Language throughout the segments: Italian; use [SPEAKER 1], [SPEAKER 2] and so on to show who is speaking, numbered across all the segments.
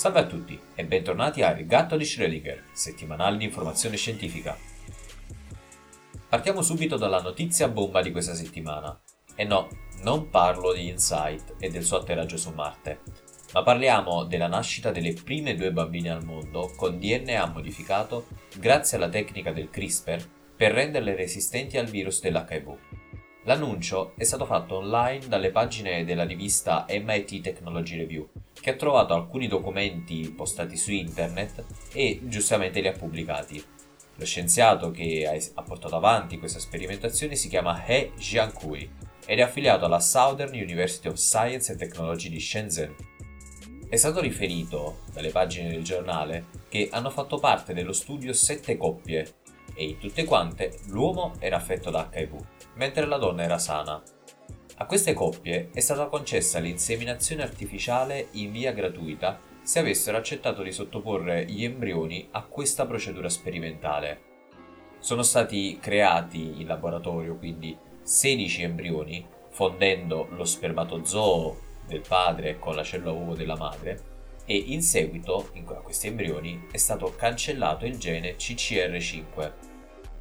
[SPEAKER 1] Salve a tutti e bentornati a Il gatto di Schrödinger, settimanale di informazione scientifica. Partiamo subito dalla notizia bomba di questa settimana. E no, non parlo di Insight e del suo atterraggio su Marte, ma parliamo della nascita delle prime due bambine al mondo con DNA modificato grazie alla tecnica del CRISPR per renderle resistenti al virus dell'HIV. L'annuncio è stato fatto online dalle pagine della rivista MIT Technology Review, che ha trovato alcuni documenti postati su internet e giustamente li ha pubblicati. Lo scienziato che ha portato avanti questa sperimentazione si chiama He Jiankui ed è affiliato alla Southern University of Science and Technology di Shenzhen. È stato riferito dalle pagine del giornale che hanno fatto parte dello studio sette coppie e in tutte quante l'uomo era affetto da HIV mentre la donna era sana. A queste coppie è stata concessa l'inseminazione artificiale in via gratuita se avessero accettato di sottoporre gli embrioni a questa procedura sperimentale. Sono stati creati in laboratorio quindi 16 embrioni, fondendo lo spermatozoo del padre con la cellula uovo della madre, e in seguito a questi embrioni è stato cancellato il gene CCR5,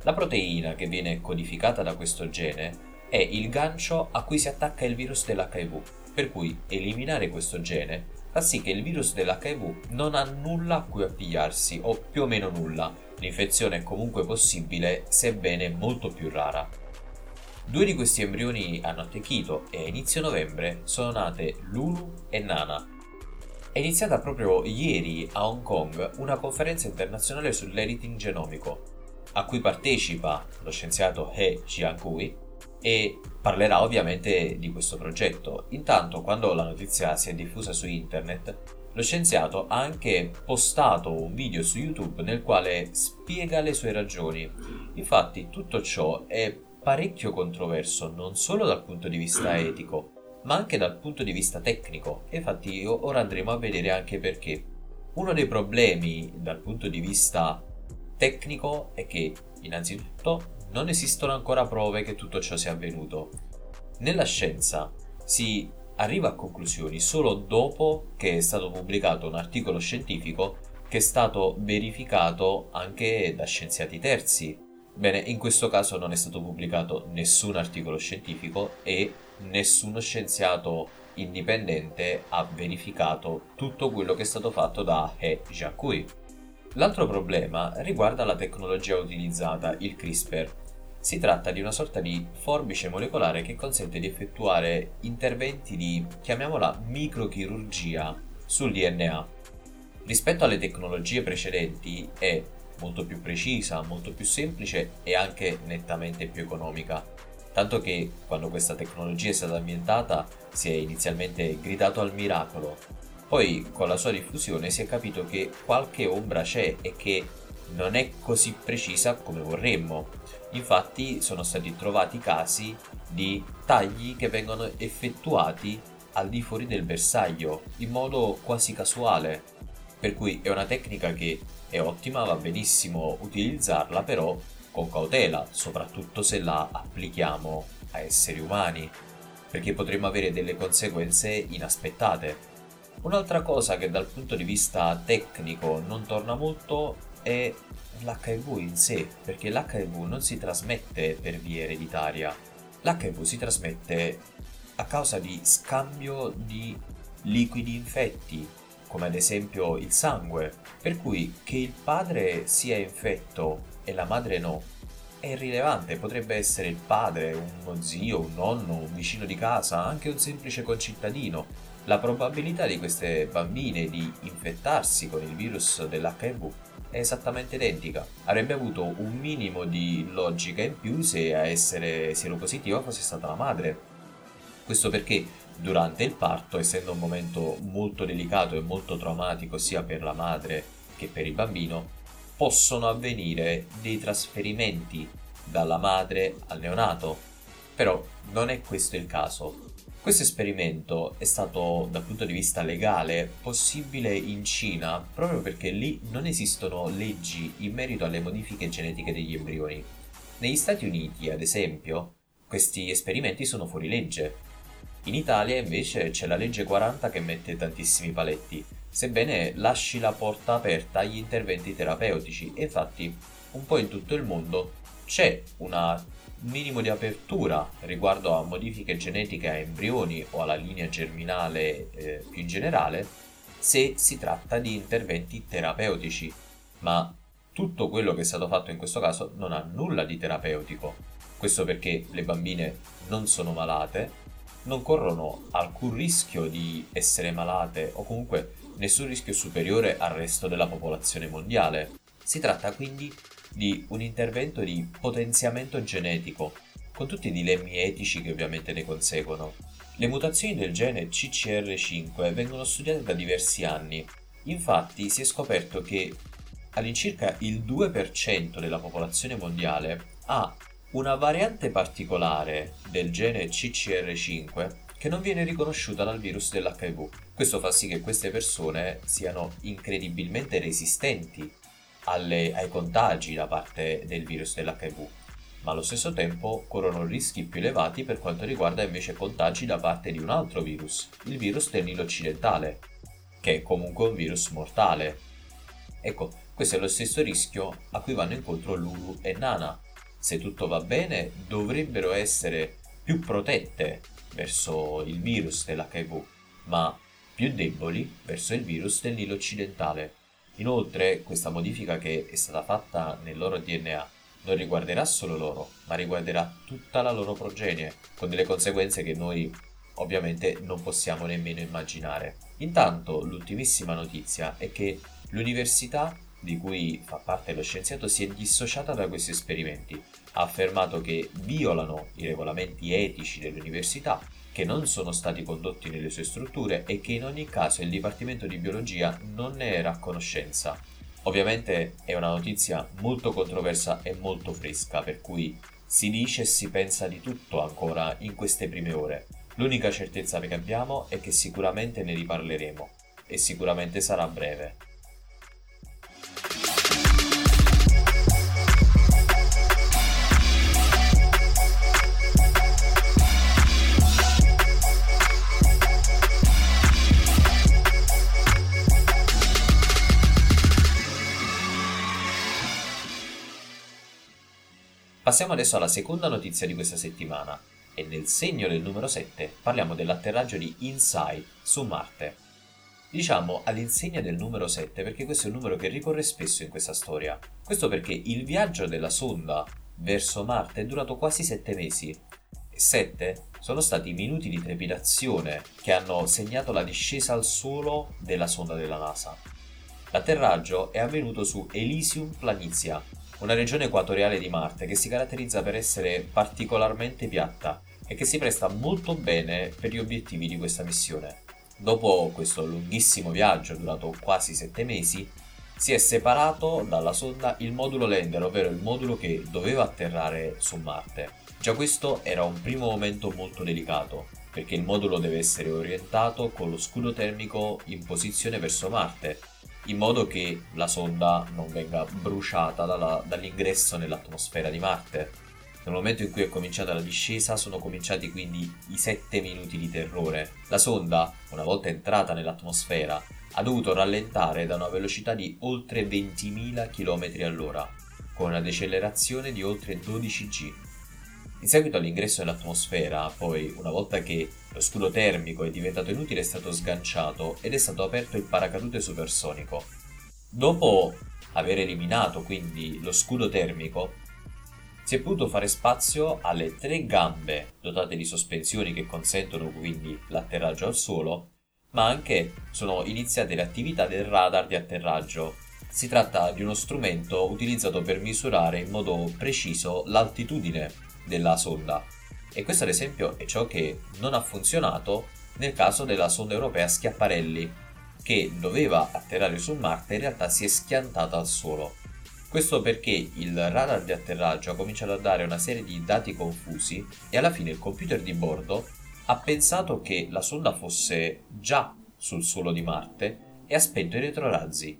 [SPEAKER 1] la proteina che viene codificata da questo gene è il gancio a cui si attacca il virus dell'HIV, per cui eliminare questo gene fa sì che il virus dell'HIV non ha nulla a cui appigliarsi, o più o meno nulla. L'infezione è comunque possibile, sebbene molto più rara. Due di questi embrioni hanno attecchito e a inizio novembre sono nate Lulu e Nana. È iniziata proprio ieri a Hong Kong una conferenza internazionale sull'editing genomico, a cui partecipa lo scienziato He Jiankui e parlerà ovviamente di questo progetto. Intanto, quando la notizia si è diffusa su internet, lo scienziato ha anche postato un video su YouTube nel quale spiega le sue ragioni. Infatti, tutto ciò è parecchio controverso non solo dal punto di vista etico, ma anche dal punto di vista tecnico. infatti, ora andremo a vedere anche perché. Uno dei problemi dal punto di vista tecnico è che, innanzitutto, non esistono ancora prove che tutto ciò sia avvenuto. Nella scienza si arriva a conclusioni solo dopo che è stato pubblicato un articolo scientifico che è stato verificato anche da scienziati terzi. Bene, in questo caso non è stato pubblicato nessun articolo scientifico e nessuno scienziato indipendente ha verificato tutto quello che è stato fatto da He Jiankui. L'altro problema riguarda la tecnologia utilizzata, il CRISPR. Si tratta di una sorta di forbice molecolare che consente di effettuare interventi di, chiamiamola, microchirurgia sul DNA. Rispetto alle tecnologie precedenti è molto più precisa, molto più semplice e anche nettamente più economica. Tanto che quando questa tecnologia è stata ambientata si è inizialmente gridato al miracolo, poi con la sua diffusione si è capito che qualche ombra c'è e che non è così precisa come vorremmo. Infatti sono stati trovati casi di tagli che vengono effettuati al di fuori del bersaglio in modo quasi casuale. Per cui è una tecnica che è ottima, va benissimo utilizzarla, però con cautela, soprattutto se la applichiamo a esseri umani, perché potremmo avere delle conseguenze inaspettate. Un'altra cosa che dal punto di vista tecnico non torna molto è l'HIV in sé, perché l'HIV non si trasmette per via ereditaria. L'HIV si trasmette a causa di scambio di liquidi infetti, come ad esempio il sangue, per cui che il padre sia infetto e la madre no è irrilevante, potrebbe essere il padre, uno zio, un nonno, un vicino di casa, anche un semplice concittadino la probabilità di queste bambine di infettarsi con il virus dell'HIV è esattamente identica. Avrebbe avuto un minimo di logica in più se a essere sieropositiva fosse stata la madre. Questo perché durante il parto, essendo un momento molto delicato e molto traumatico sia per la madre che per il bambino, possono avvenire dei trasferimenti dalla madre al neonato. Però non è questo il caso. Questo esperimento è stato dal punto di vista legale possibile in Cina proprio perché lì non esistono leggi in merito alle modifiche genetiche degli embrioni. Negli Stati Uniti, ad esempio, questi esperimenti sono fuori legge. In Italia invece c'è la legge 40 che mette tantissimi paletti. Sebbene lasci la porta aperta agli interventi terapeutici. Infatti, un po' in tutto il mondo c'è un minimo di apertura riguardo a modifiche genetiche a embrioni o alla linea germinale eh, più in generale, se si tratta di interventi terapeutici, ma tutto quello che è stato fatto in questo caso non ha nulla di terapeutico. Questo perché le bambine non sono malate, non corrono alcun rischio di essere malate o comunque nessun rischio superiore al resto della popolazione mondiale. Si tratta quindi di un intervento di potenziamento genetico, con tutti i dilemmi etici che ovviamente ne conseguono. Le mutazioni del gene CCR5 vengono studiate da diversi anni. Infatti si è scoperto che all'incirca il 2% della popolazione mondiale ha una variante particolare del gene CCR5 che non viene riconosciuta dal virus dell'HIV. Questo fa sì che queste persone siano incredibilmente resistenti alle, ai contagi da parte del virus dell'HIV, ma allo stesso tempo corrono rischi più elevati per quanto riguarda invece contagi da parte di un altro virus, il virus del Nilo occidentale, che è comunque un virus mortale. Ecco, questo è lo stesso rischio a cui vanno incontro Lulu e Nana. Se tutto va bene, dovrebbero essere più protette verso il virus dell'HIV, ma più deboli verso il virus del Nilo occidentale. Inoltre, questa modifica che è stata fatta nel loro DNA non riguarderà solo loro, ma riguarderà tutta la loro progenie, con delle conseguenze che noi ovviamente non possiamo nemmeno immaginare. Intanto, l'ultimissima notizia è che l'università di cui fa parte lo scienziato si è dissociata da questi esperimenti. Ha affermato che violano i regolamenti etici dell'università che non sono stati condotti nelle sue strutture e che in ogni caso il Dipartimento di Biologia non ne era a conoscenza. Ovviamente è una notizia molto controversa e molto fresca, per cui si dice e si pensa di tutto ancora in queste prime ore. L'unica certezza che abbiamo è che sicuramente ne riparleremo e sicuramente sarà breve. Passiamo adesso alla seconda notizia di questa settimana e nel segno del numero 7 parliamo dell'atterraggio di InSight su Marte. Diciamo all'insegna del numero 7 perché questo è un numero che ricorre spesso in questa storia. Questo perché il viaggio della sonda verso Marte è durato quasi 7 mesi e 7 sono stati i minuti di trepidazione che hanno segnato la discesa al suolo della sonda della NASA. L'atterraggio è avvenuto su Elysium Planitia, una regione equatoriale di Marte che si caratterizza per essere particolarmente piatta e che si presta molto bene per gli obiettivi di questa missione. Dopo questo lunghissimo viaggio durato quasi sette mesi, si è separato dalla sonda il modulo lander, ovvero il modulo che doveva atterrare su Marte. Già questo era un primo momento molto delicato, perché il modulo deve essere orientato con lo scudo termico in posizione verso Marte, in modo che la sonda non venga bruciata dalla, dall'ingresso nell'atmosfera di Marte. Nel momento in cui è cominciata la discesa sono cominciati quindi i 7 minuti di terrore. La sonda, una volta entrata nell'atmosfera, ha dovuto rallentare da una velocità di oltre 20.000 km all'ora, con una decelerazione di oltre 12 G. In seguito all'ingresso nell'atmosfera, poi, una volta che lo scudo termico è diventato inutile, è stato sganciato ed è stato aperto il paracadute supersonico. Dopo aver eliminato quindi lo scudo termico, si è potuto fare spazio alle tre gambe dotate di sospensioni che consentono quindi l'atterraggio al suolo, ma anche sono iniziate le attività del radar di atterraggio. Si tratta di uno strumento utilizzato per misurare in modo preciso l'altitudine della sonda e questo ad esempio è ciò che non ha funzionato nel caso della sonda europea Schiaparelli, che doveva atterrare su Marte e in realtà si è schiantata al suolo. Questo perché il radar di atterraggio ha cominciato a dare una serie di dati confusi e alla fine il computer di bordo ha pensato che la sonda fosse già sul suolo di Marte e ha spento i retrorazzi.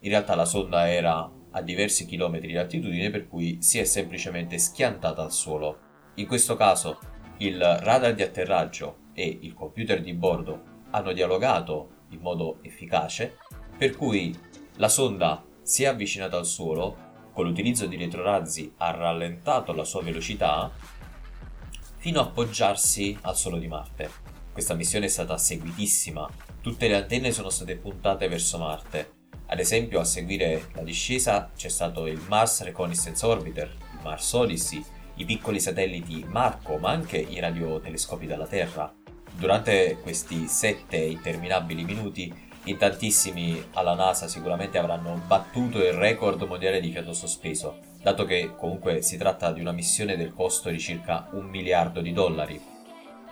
[SPEAKER 1] In realtà la sonda era a diversi chilometri di altitudine per cui si è semplicemente schiantata al suolo. In questo caso il radar di atterraggio e il computer di bordo hanno dialogato in modo efficace per cui la sonda si è avvicinata al suolo, con l'utilizzo di retrorazzi ha rallentato la sua velocità fino a appoggiarsi al suolo di Marte. Questa missione è stata seguitissima, tutte le antenne sono state puntate verso Marte. Ad esempio, a seguire la discesa c'è stato il Mars Reconnaissance Orbiter, il Mars Odyssey, i piccoli satelliti Marco, ma anche i radiotelescopi dalla Terra. Durante questi sette interminabili minuti, in tantissimi alla NASA sicuramente avranno battuto il record mondiale di fiato sospeso, dato che comunque si tratta di una missione del costo di circa un miliardo di dollari.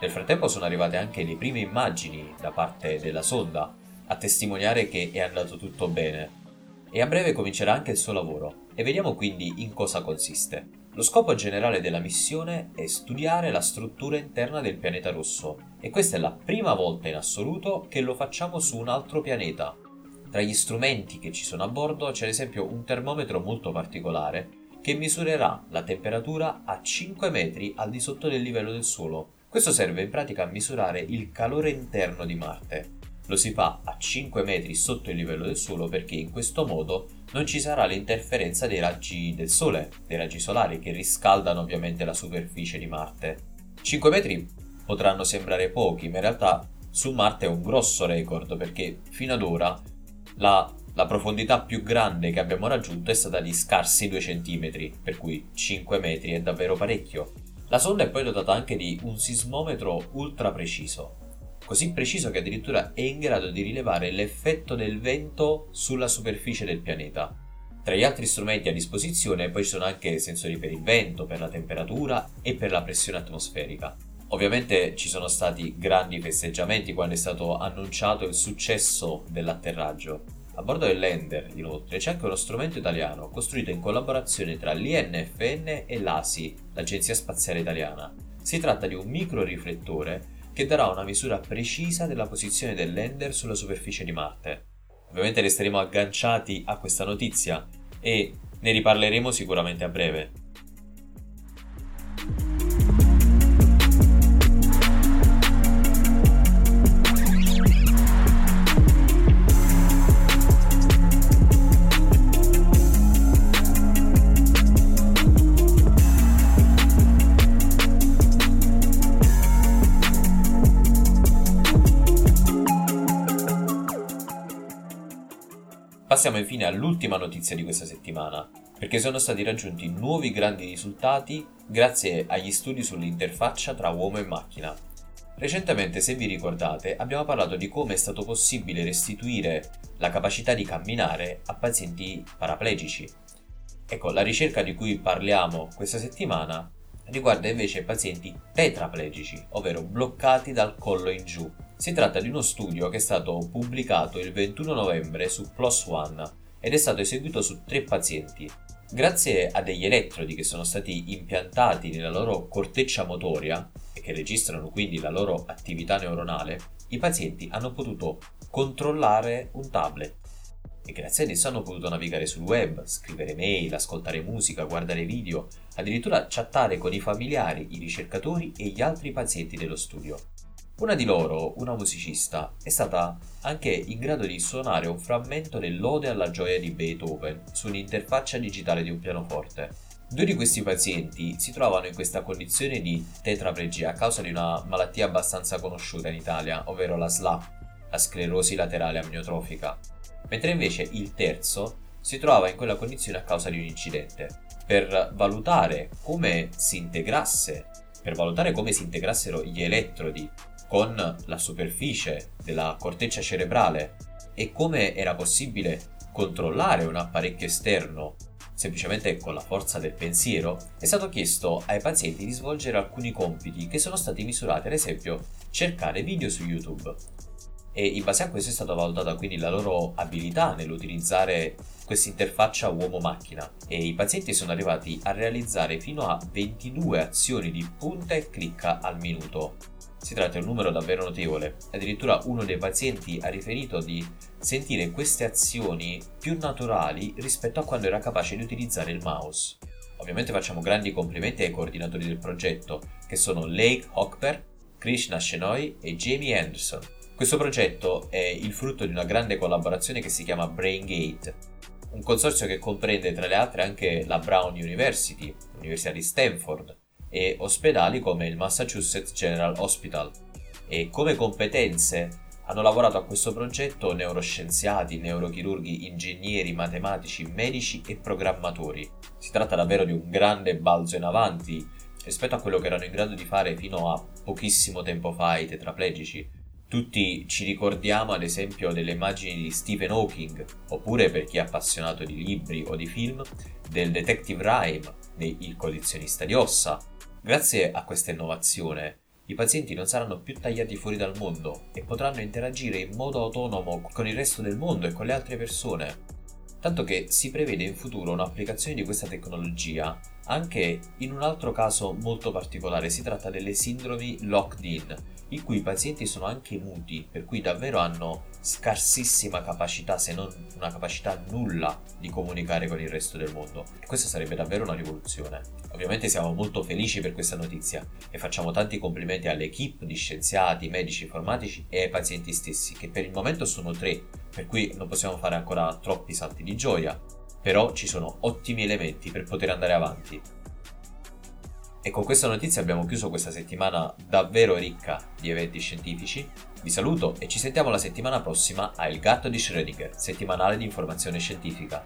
[SPEAKER 1] Nel frattempo sono arrivate anche le prime immagini da parte della sonda, a testimoniare che è andato tutto bene. E a breve comincerà anche il suo lavoro, e vediamo quindi in cosa consiste. Lo scopo generale della missione è studiare la struttura interna del pianeta rosso e questa è la prima volta in assoluto che lo facciamo su un altro pianeta. Tra gli strumenti che ci sono a bordo c'è ad esempio un termometro molto particolare che misurerà la temperatura a 5 metri al di sotto del livello del suolo. Questo serve in pratica a misurare il calore interno di Marte lo si fa a 5 metri sotto il livello del suolo perché in questo modo non ci sarà l'interferenza dei raggi del Sole, dei raggi solari che riscaldano ovviamente la superficie di Marte. 5 metri potranno sembrare pochi, ma in realtà su Marte è un grosso record perché fino ad ora la, la profondità più grande che abbiamo raggiunto è stata di scarsi 2 cm, per cui 5 metri è davvero parecchio. La sonda è poi dotata anche di un sismometro ultra preciso, così preciso che addirittura è in grado di rilevare l'effetto del vento sulla superficie del pianeta. Tra gli altri strumenti a disposizione poi ci sono anche sensori per il vento, per la temperatura e per la pressione atmosferica. Ovviamente ci sono stati grandi festeggiamenti quando è stato annunciato il successo dell'atterraggio. A bordo del lander, inoltre, c'è anche uno strumento italiano costruito in collaborazione tra l'INFN e l'ASI, l'Agenzia Spaziale Italiana. Si tratta di un microriflettore che darà una misura precisa della posizione del lander sulla superficie di Marte. Ovviamente resteremo agganciati a questa notizia e ne riparleremo sicuramente a breve. Passiamo infine all'ultima notizia di questa settimana, perché sono stati raggiunti nuovi grandi risultati grazie agli studi sull'interfaccia tra uomo e macchina. Recentemente, se vi ricordate, abbiamo parlato di come è stato possibile restituire la capacità di camminare a pazienti paraplegici. Ecco, la ricerca di cui parliamo questa settimana riguarda invece pazienti tetraplegici, ovvero bloccati dal collo in giù, si tratta di uno studio che è stato pubblicato il 21 novembre su PLOS ONE ed è stato eseguito su tre pazienti. Grazie a degli elettrodi che sono stati impiantati nella loro corteccia motoria e che registrano quindi la loro attività neuronale, i pazienti hanno potuto controllare un tablet e grazie ad esso hanno potuto navigare sul web, scrivere mail, ascoltare musica, guardare video, addirittura chattare con i familiari, i ricercatori e gli altri pazienti dello studio. Una di loro, una musicista, è stata anche in grado di suonare un frammento dell'Ode alla gioia di Beethoven su un'interfaccia digitale di un pianoforte. Due di questi pazienti si trovano in questa condizione di tetraplegia a causa di una malattia abbastanza conosciuta in Italia, ovvero la SLA, la sclerosi laterale amniotrofica, mentre invece il terzo si trova in quella condizione a causa di un incidente. Per valutare come si integrasse, per valutare come si integrassero gli elettrodi con la superficie della corteccia cerebrale e come era possibile controllare un apparecchio esterno semplicemente con la forza del pensiero, è stato chiesto ai pazienti di svolgere alcuni compiti che sono stati misurati, ad esempio cercare video su YouTube. E in base a questo è stata valutata quindi la loro abilità nell'utilizzare questa interfaccia uomo-macchina e i pazienti sono arrivati a realizzare fino a 22 azioni di punta e clicca al minuto si tratta di un numero davvero notevole. Addirittura uno dei pazienti ha riferito di sentire queste azioni più naturali rispetto a quando era capace di utilizzare il mouse. Ovviamente facciamo grandi complimenti ai coordinatori del progetto, che sono Lake Hockper, Krishna Shenoy e Jamie Anderson. Questo progetto è il frutto di una grande collaborazione che si chiama BrainGate, un consorzio che comprende tra le altre anche la Brown University, l'Università di Stanford e ospedali come il Massachusetts General Hospital. E come competenze hanno lavorato a questo progetto neuroscienziati, neurochirurghi, ingegneri, matematici, medici e programmatori. Si tratta davvero di un grande balzo in avanti rispetto a quello che erano in grado di fare fino a pochissimo tempo fa i tetraplegici, tutti ci ricordiamo ad esempio delle immagini di Stephen Hawking, oppure per chi è appassionato di libri o di film, del Detective Rhyme, di Il collezionista di ossa. Grazie a questa innovazione, i pazienti non saranno più tagliati fuori dal mondo e potranno interagire in modo autonomo con il resto del mondo e con le altre persone. Tanto che si prevede in futuro un'applicazione di questa tecnologia anche in un altro caso molto particolare, si tratta delle sindromi locked in, in cui i pazienti sono anche muti, per cui davvero hanno scarsissima capacità, se non una capacità nulla, di comunicare con il resto del mondo. Questa sarebbe davvero una rivoluzione. Ovviamente siamo molto felici per questa notizia e facciamo tanti complimenti all'equipe di scienziati, medici, informatici e ai pazienti stessi, che per il momento sono tre, per cui non possiamo fare ancora troppi salti di gioia, però ci sono ottimi elementi per poter andare avanti. E con questa notizia abbiamo chiuso questa settimana davvero ricca di eventi scientifici. Vi saluto e ci sentiamo la settimana prossima a Il gatto di Schrödinger, settimanale di informazione scientifica.